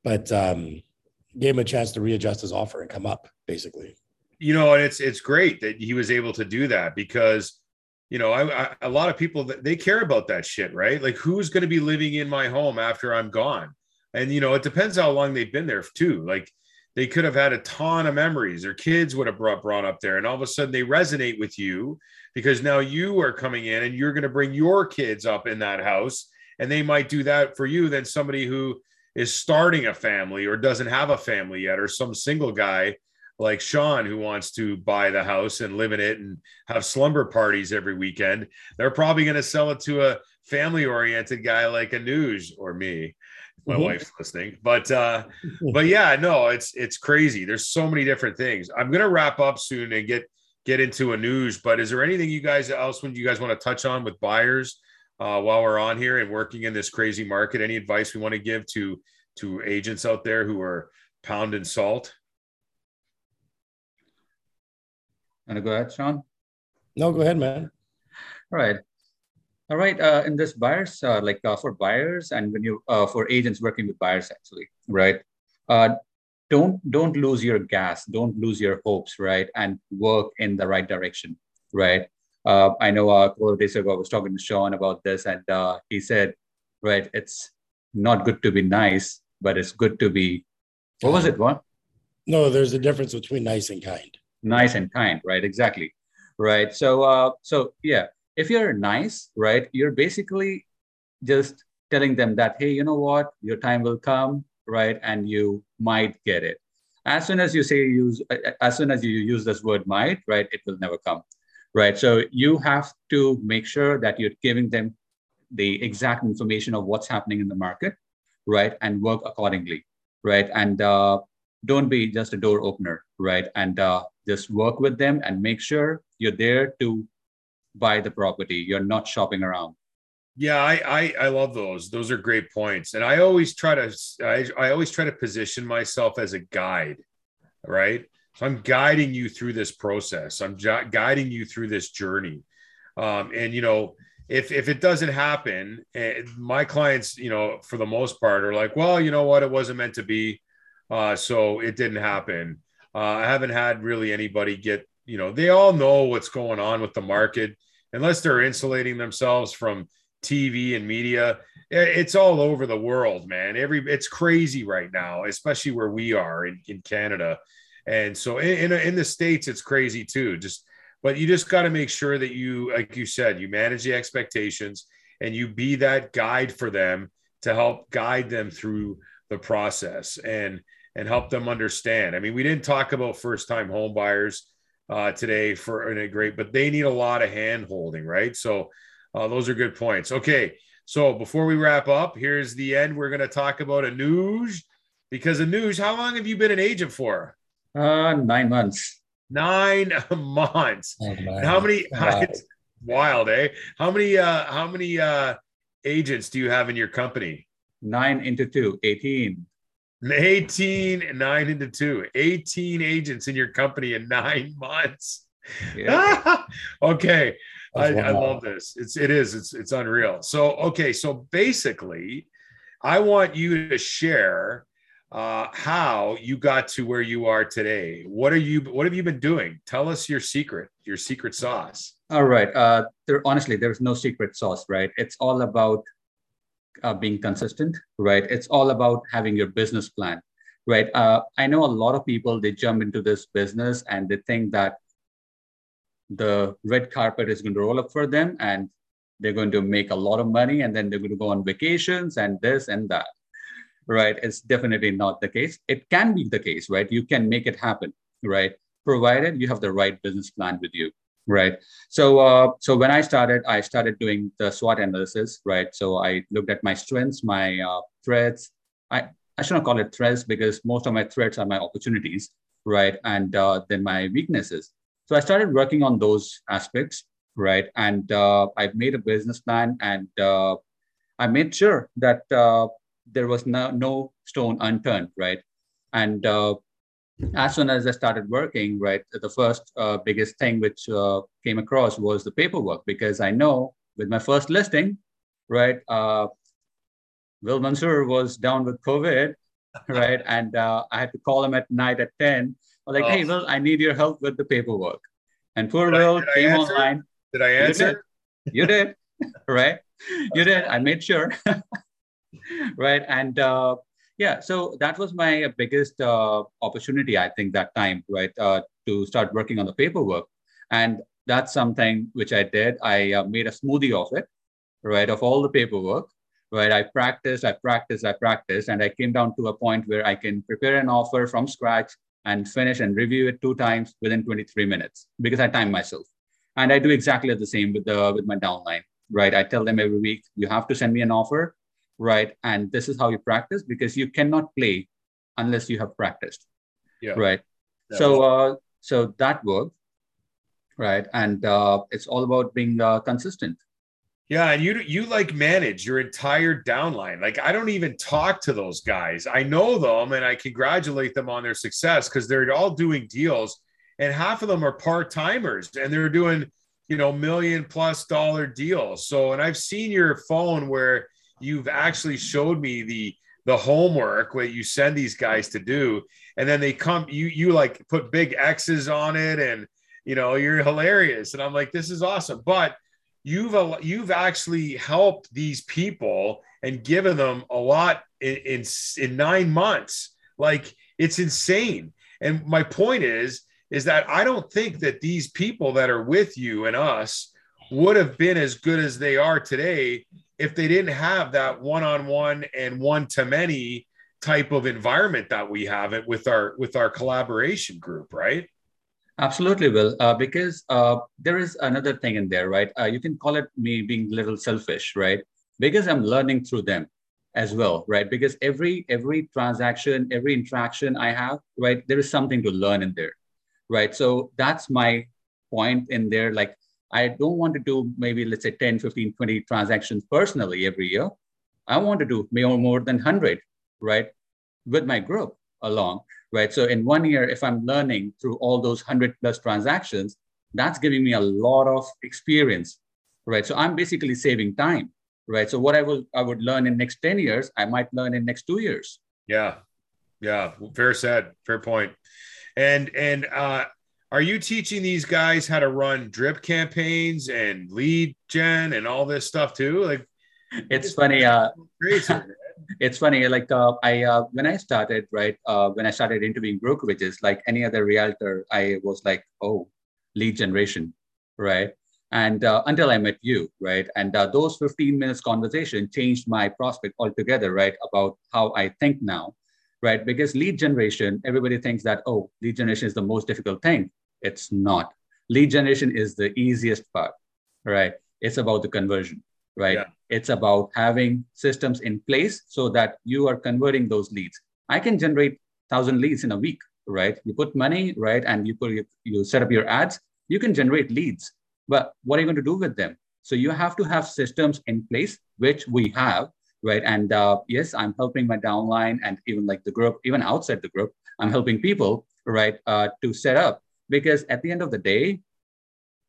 But, um, gave him a chance to readjust his offer and come up basically. You know, and it's it's great that he was able to do that because you know, I, I a lot of people they care about that shit, right? Like who's going to be living in my home after I'm gone? And you know, it depends how long they've been there too. Like they could have had a ton of memories. Their kids would have brought brought up there, and all of a sudden they resonate with you because now you are coming in and you're going to bring your kids up in that house, and they might do that for you. Than somebody who is starting a family or doesn't have a family yet, or some single guy like Shawn who wants to buy the house and live in it and have slumber parties every weekend. They're probably going to sell it to a family oriented guy like Anuj or me. My mm-hmm. wife's listening, but uh, but yeah, no, it's it's crazy. There's so many different things. I'm gonna wrap up soon and get get into a news But is there anything you guys else when you guys want to touch on with buyers uh, while we're on here and working in this crazy market. Any advice we want to give to to agents out there who are pounding salt? Want to go ahead, Shawn? No, go ahead, man. All right. All right. Uh, in this buyers, uh, like uh, for buyers and when you uh, for agents working with buyers, actually, right? Uh, don't don't lose your gas. Don't lose your hopes, right? And work in the right direction, right? Uh, I know a couple of days ago I was talking to Shawn about this, and uh, he said, "Right, it's not good to be nice, but it's good to be." What was it? What? No, there's a difference between nice and kind. Nice and kind, right? Exactly, right. So, uh, so yeah, if you're nice, right, you're basically just telling them that, hey, you know what, your time will come, right, and you might get it. As soon as you say use, as soon as you use this word might, right, it will never come right? So you have to make sure that you're giving them the exact information of what's happening in the market, right? And work accordingly, right? And uh, don't be just a door opener, right? And uh, just work with them and make sure you're there to buy the property. You're not shopping around. Yeah, I, I I love those. Those are great points, and I always try to I, I always try to position myself as a guide, right? So I'm guiding you through this process. I'm gu- guiding you through this journey, um, and you know if if it doesn't happen, eh, my clients, you know, for the most part, are like, well, you know what, it wasn't meant to be, uh, so it didn't happen. Uh, I haven't had really anybody get, you know, they all know what's going on with the market, unless they're insulating themselves from TV and media. It's all over the world, man. Every it's crazy right now, especially where we are in, in Canada. And so in, in, in the States, it's crazy too. Just but you just got to make sure that you, like you said, you manage the expectations and you be that guide for them to help guide them through the process and and help them understand. I mean, we didn't talk about first time home buyers uh, today for a great, but they need a lot of hand holding, right? So uh, those are good points. Okay. So before we wrap up, here's the end. We're going to talk about Anuj because Anuj, how long have you been an agent for? Uh, nine months. Nine months. Oh, how many? Wow. wild, eh? How many? Uh, how many uh, agents do you have in your company? Nine into two, 18. 18, nine into two, 18 agents in your company in nine months. Yeah. okay. I, I, love this. It's it is. It's it's unreal. So okay, so basically, I want you to share uh, how you got to where you are today. What are you? What have you been doing? Tell us your secret, your secret sauce. All right. Uh, there honestly, there's no secret sauce, right? It's all about uh, being consistent, right? It's all about having your business plan, right? Uh, I know a lot of people they jump into this business and they think that the red carpet is going to roll up for them and they're going to make a lot of money and then they're going to go on vacations and this and that right? It's definitely not the case. It can be the case right? You can make it happen right? Provided you have the right business plan with you right. So uh, so when i started i started doing the swot analysis right? So i looked at my strengths my uh, threats. I i shouldn't call it threats because most of my threats are my opportunities right? And uh, then my weaknesses. So I started working on those aspects, right? And uh, I made a business plan and uh, I made sure that uh, there was no, no stone unturned, right? And uh, as soon as I started working, right, the first uh, biggest thing which uh, came across was the paperwork because I know with my first listing, right, Will Mansour was down with COVID, right? And I had to call him at night at 10 I was like, oh. hey, Will, I need your help with the paperwork. And poor did Will I, came online. Did I answer? You did, you did. right? You did. I made sure. right. And uh, yeah, so that was my biggest uh, opportunity, I think, that time, right, uh, to start working on the paperwork. And that's something which I did. I uh, made a smoothie of it, right, of all the paperwork. Right, I practiced, I practiced, I practiced, and I came down to a point where I can prepare an offer from scratch and finish and review it two times within 23 minutes because I time myself. And I do exactly the same with the with my downline, right? I tell them every week, you have to send me an offer, right? And this is how you practice because you cannot play unless you have practiced. Yeah. Right. so uh, so that worked. Right. And uh, it's all about being uh, consistent. Yeah, and you you like manage your entire downline. Like I don't even talk to those guys. I know them and I congratulate them on their success because they're all doing deals, and half of them are part timers and they're doing you know million plus dollar deals. So, and I've seen your phone where you've actually showed me the the homework that you send these guys to do, and then they come you you like put big X's on it, and you know you're hilarious, and I'm like this is awesome, but you've you've actually helped these people and given them a lot in, in, in nine months. Like it's insane. And my point is, is that I don't think that these people that are with you and us would have been as good as they are today if they didn't have that one-on-one and one-to-many type of environment that we have it with our with our collaboration group, right? Absolutely, Will. Uh, because uh, there is another thing in there, right? Uh, you can call it me being a little selfish, right? Because I'm learning through them as well, right? Because every every transaction, every interaction I have, right, there is something to learn in there, right? So that's my point in there. Like I don't want to do maybe let's say 10, 15, 20 transactions personally every year. I want to do more more than 100, right, with my group along right? So in one year, if I'm learning through all those 100 plus transactions, that's giving me a lot of experience, right? So I'm basically saving time, right? So what I will I would learn in next 10 years, I might learn in next two years. Yeah. Yeah. Fair said. Fair point. And and uh are you teaching these guys how to run drip campaigns and lead gen and all this stuff too? Like it's funny. Uh, it's funny like uh, i uh, when i started right uh, when i started interviewing brokerages like any other realtor i was like oh lead generation right and uh, until i met you right and uh, those 15 minutes conversation changed my prospect altogether right about how i think now right because lead generation everybody thinks that oh lead generation is the most difficult thing it's not lead generation is the easiest part right it's about the conversion right? Yeah. It's about having systems in place so that you are converting those leads. I can generate thousand leads in a week, right? You put money, right, and you put you, you set up your ads. You can generate leads, but what are you going to do with them? So you have to have systems in place, which we have, right? And uh, yes, I'm helping my downline and even like the group, even outside the group, I'm helping people, right, uh, to set up because at the end of the day,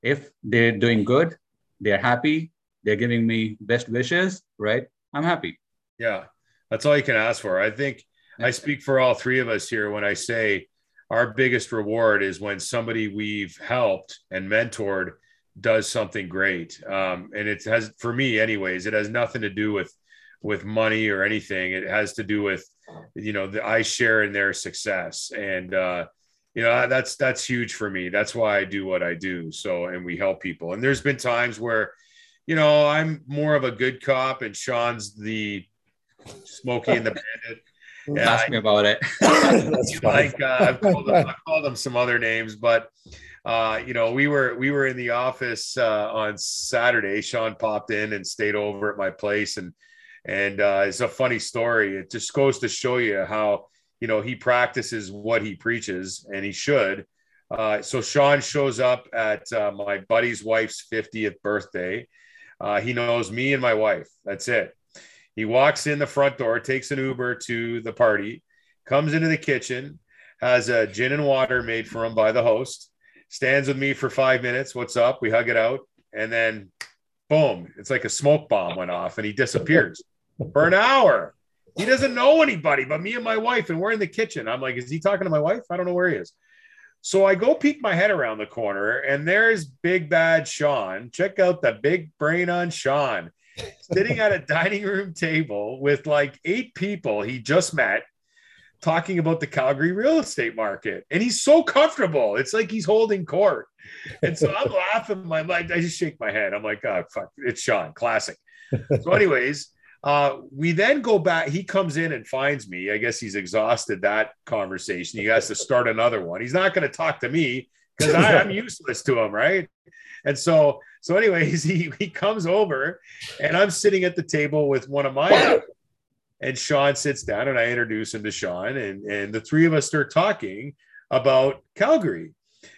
if they're doing good, they're happy, they're giving me best wishes, right? I'm happy. Yeah, that's all you can ask for. I think I speak for all three of us here when I say our biggest reward is when somebody we've helped and mentored does something great. Um, and it has, for me, anyways, it has nothing to do with with money or anything. It has to do with, you know, the, I share in their success, and uh, you know that's that's huge for me. That's why I do what I do. So, and we help people. And there's been times where you know, I'm more of a good cop, and Shawn's the Smokey and the Bandit. Yeah, Ask me about it. like uh, I've, called them, I've called them some other names, but uh, you know, we were we were in the office uh, on Saturday. Shawn popped in and stayed over at my place, and and uh, it's a funny story. It just goes to show you how you know he practices what he preaches, and he should. Uh, so Shawn shows up at uh, my buddy's wife's 50th birthday uh, he knows me and my wife. That's it. He walks in the front door, takes an Uber to the party, comes into the kitchen, has a gin and water made for him by the host, stands with me for five minutes. What's up? We hug it out. And then boom, it's like a smoke bomb went off and he disappears for an hour. He doesn't know anybody but me and my wife, and we're in the kitchen. I'm like, is he talking to my wife? I don't know where he is. So I go peek my head around the corner, and there's big bad Shawn. Check out the big brain on Shawn sitting at a dining room table with like eight people he just met talking about the Calgary real estate market. And he's so comfortable. It's like he's holding court. And so I'm laughing. My I just shake my head. I'm like, oh, fuck, it's Shawn, classic. So, anyways, uh, we then go back. He comes in and finds me. I guess he's exhausted that conversation. He has to start another one. He's not going to talk to me because I'm useless to him, right? And so, so anyways, he he comes over, and I'm sitting at the table with one of my. and Shawn sits down, and I introduce him to Shawn, and and the three of us start talking about Calgary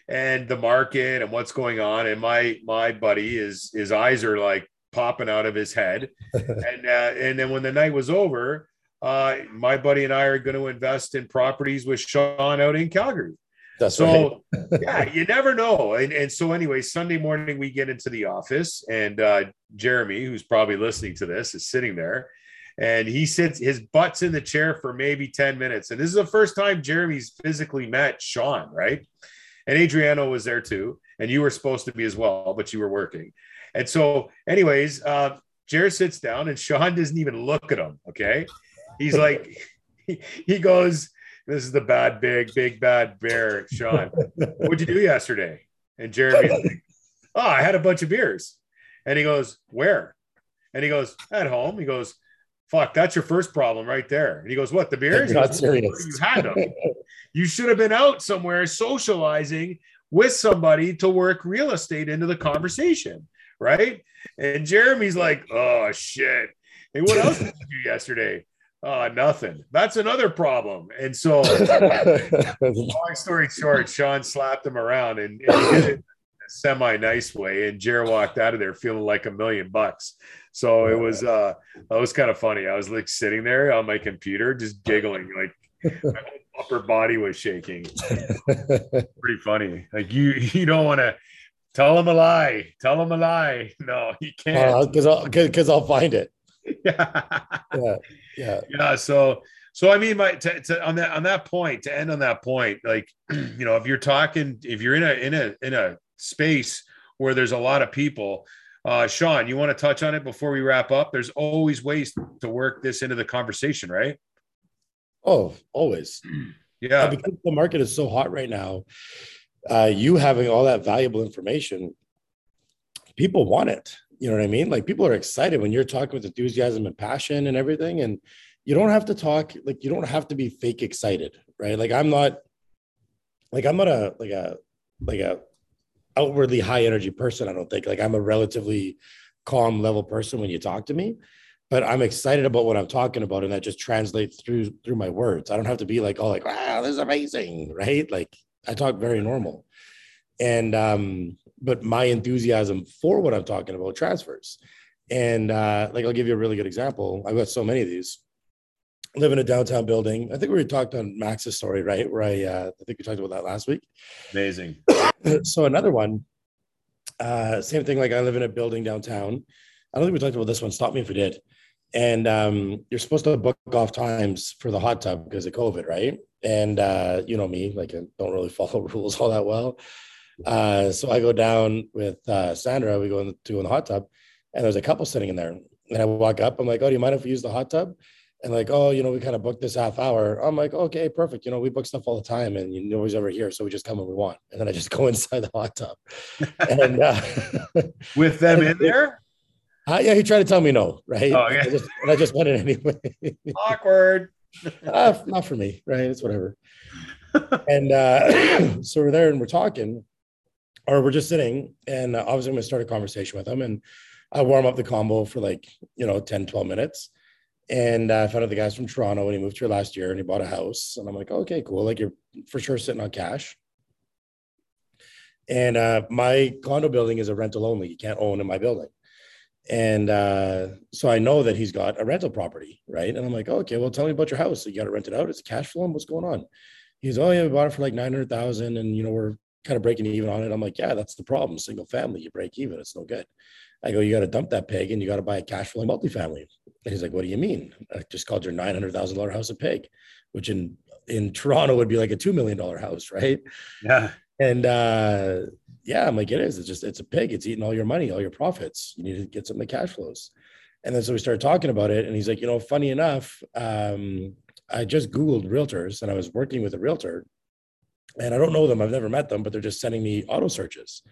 and the market and what's going on. And my my buddy is his eyes are like popping out of his head. and uh, and then when the night was over, uh, my buddy and I are going to invest in properties with Shawn out in Calgary. That's so right. yeah, you never know. And, and so anyway, Sunday morning we get into the office and uh, Jeremy, who's probably listening to this, is sitting there and he sits his butt's in the chair for maybe 10 minutes. And this is the first time Jeremy's physically met Shawn, right? And Adriano was there too. And you were supposed to be as well, but you were working. And so, anyways, uh, Jared sits down and Shawn doesn't even look at him. Okay. He's like, he, he goes, This is the bad, big, big, bad bear, Shawn. What'd you do yesterday? And Jeremy's like, Oh, I had a bunch of beers. And he goes, Where? And he goes, At home. He goes, Fuck, that's your first problem right there. And he goes, What, the beers? Not serious. You had them. you should have been out somewhere socializing with somebody to work real estate into the conversation, right? And Jeremy's like, oh shit. Hey, what else did you do yesterday? Uh, nothing. That's another problem. And so, long story short, Shawn slapped him around and, and he did it in a semi nice way. And Jer walked out of there feeling like a million bucks. So it was, uh, that was kind of funny. I was like sitting there on my computer, just giggling, like my whole upper body was shaking. Pretty funny. Like you, you don't want to tell him a lie. Tell him a lie. No, you can't. Because uh, I'll, because I'll find it. yeah. Yeah. Yeah. Yeah. So, so I mean, my to, to, on that on that point to end on that point, like you know, if you're talking, if you're in a in a in a space where there's a lot of people, uh, Shawn, you want to touch on it before we wrap up? There's always ways to work this into the conversation, right? Oh, always. Yeah. And because the market is so hot right now, uh, you having all that valuable information, people want it. You know what I mean? Like people are excited when you're talking with enthusiasm and passion and everything. And you don't have to talk, like you don't have to be fake excited, right? Like I'm not like I'm not a like a like a outwardly high energy person, I don't think. Like I'm a relatively calm level person when you talk to me. But I'm excited about what I'm talking about, and that just translates through through my words. I don't have to be like, oh, like, wow, this is amazing, right? Like I talk very normal. And um, but my enthusiasm for what I'm talking about transfers. And uh, like I'll give you a really good example. I've got so many of these. I live in a downtown building. I think we talked on Max's story, right? Where I uh, I think we talked about that last week. Amazing. so another one, uh, same thing. Like I live in a building downtown. I don't think we talked about this one. Stop me if we did. And um, you're supposed to book off times for the hot tub because of COVID, right? And uh, you know me, like I don't really follow rules all that well. Uh, so I go down with uh, Sandra. We go into in the hot tub, and there's a couple sitting in there. And I walk up. I'm like, "Oh, do you mind if we use the hot tub?" And like, "Oh, you know, we kind of booked this half hour." I'm like, "Okay, perfect. You know, we book stuff all the time, and you know, nobody's ever here, so we just come when we want." And then I just go inside the hot tub, and uh, with them in there. Uh, yeah, he tried to tell me no, right? Oh, yeah. I just, and I just went in anyway. Awkward. Uh, not for me, right? It's whatever. and uh, so we're there and we're talking, or we're just sitting and uh, obviously I'm going to start a conversation with him and I warm up the combo for like, you know, 10, 12 minutes. And I found out the guy's from Toronto and he moved here last year and he bought a house. And I'm like, okay, cool. Like you're for sure sitting on cash. And uh, my condo building is a rental only. You can't own in my building. And uh, so I know that he's got a rental property, right? And I'm like, okay, well, tell me about your house. So you got to rent it out. It's a cash flow. And what's going on? He's, oh yeah, we bought it for like 900,000 and, you know, we're kind of breaking even on it. I'm like, yeah, that's the problem. Single family, you break even. It's no good. I go, you got to dump that pig and you got to buy a cash flow multifamily. And he's like, what do you mean? I just called your $900,000 house a pig, which in, in Toronto would be like a $2 million house. Right. Yeah. And, uh, yeah, I'm like, it is. It's just, it's a pig. It's eating all your money, all your profits. You need to get some of the cash flows. And then so we started talking about it. And he's like, you know, funny enough, um, I just Googled realtors and I was working with a realtor and I don't know them. I've never met them, but they're just sending me auto searches.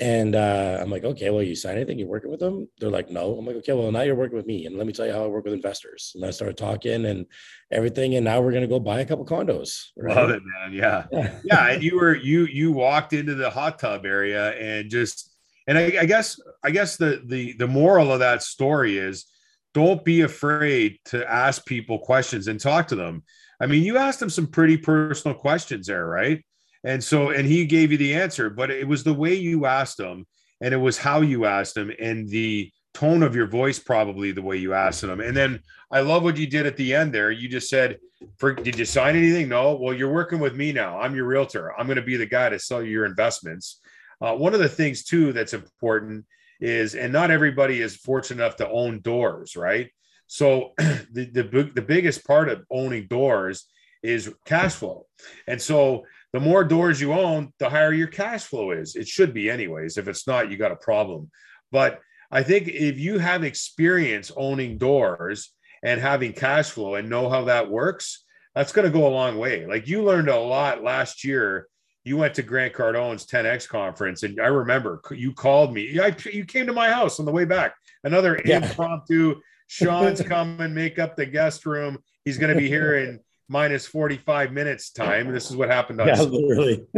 And uh, I'm like, okay, well, you sign anything? You're working with them? They're like, no. I'm like, okay, well, now you're working with me, and let me tell you how I work with investors. And I started talking and everything, and now we're gonna go buy a couple condos. Right? Love it, man. Yeah, yeah. yeah. And you were you you walked into the hot tub area and just and I, I guess I guess the the the moral of that story is don't be afraid to ask people questions and talk to them I mean, you asked them some pretty personal questions there, right? And so, and he gave you the answer, but it was the way you asked him, and it was how you asked him, and the tone of your voice, probably the way you asked him. And then I love what you did at the end there. You just said, "Did you sign anything?" No. Well, you're working with me now. I'm your realtor. I'm going to be the guy to sell you your investments. Uh, one of the things too that's important is, and not everybody is fortunate enough to own doors, right? So the, the, the biggest part of owning doors is cash flow. And so the more doors you own, the higher your cash flow is. It should be anyways. If it's not, you got a problem. But I think if you have experience owning doors and having cash flow and know how that works, that's going to go a long way. Like you learned a lot last year. You went to Grant Cardone's 10X conference, and I remember you called me. I, you came to my house on the way back. Another yeah. impromptu Shawn's come and make up the guest room. He's going to be here in minus 45 minutes time. This is what happened on Yeah, literally.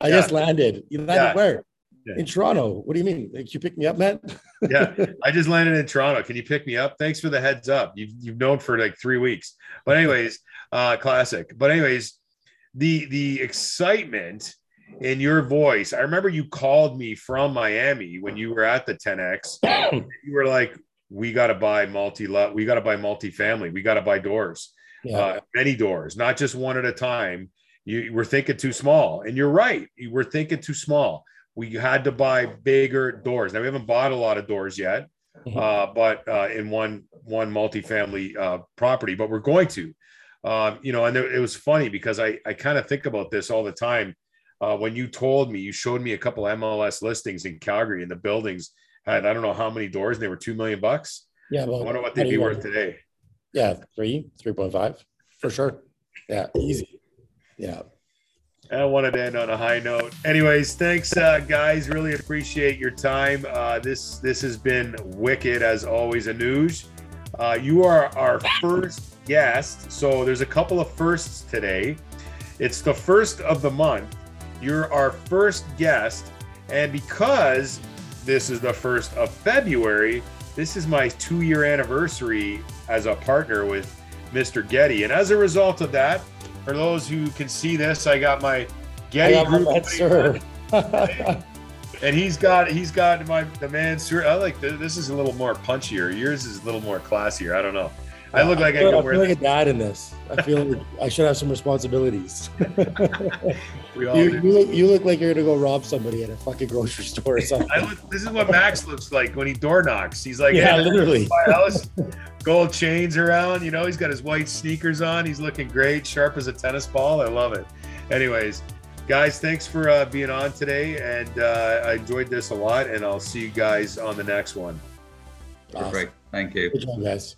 I Yeah. just landed. You landed Yeah. where? Yeah. In Toronto. What do you mean? Like, you picked me up, man? yeah, I just landed in Toronto. Can you pick me up? Thanks for the heads up. You've you've known for like three weeks. But anyways, uh, classic. But anyways, the the excitement in your voice. I remember you called me from Miami when you were at the 10x. You were like, "We got to buy multi lot. We got to buy multi-family. We got to buy doors, yeah. uh, many doors, not just one at a time." You were thinking too small, and you're right. You were thinking too small. We had to buy bigger doors. Now we haven't bought a lot of doors yet, Mhm. uh, but uh, in one one multifamily uh, property, but we're going to. Um, you know, and it, it was funny because I I kind of think about this all the time. Uh, when you told me, you showed me a couple MLS listings in Calgary, and the buildings had I don't know how many doors, and they were two million bucks. yeah. well, I wonder what they'd be worth today. Yeah. Three, 3.5 for sure. Yeah. Easy. Yeah. I wanted to end on a high note. Anyways, thanks, uh, guys. Really appreciate your time. Uh, this this has been wicked as always. Anuj, uh, you are our first guest, so there's a couple of firsts today. It's the first of the month. You're our first guest, and because this is the first of February, this is my two-year anniversary as a partner with Mr. Getty, and as a result of that, for those who can see this, I got my Getty my group, sir. and he's got he's got my the man. I like this. This is a little more punchier. Yours is a little more classier. I don't know. I look like I feel, can I wear feel like this. a dad in this. I feel like I should have some responsibilities. We all you, do. you, look, you look like you're gonna go rob somebody at a fucking grocery store or something. I look, this is what Max looks like when he door knocks. He's like, yeah, "Hey, literally. my house, gold chains around. You know, he's got his white sneakers on. He's looking great, sharp as a tennis ball. I love it. Anyways, guys, thanks for uh, being on today, and uh, I enjoyed this a lot. And I'll see you guys on the next one. Awesome. Perfect. Thank you. Good job, guys.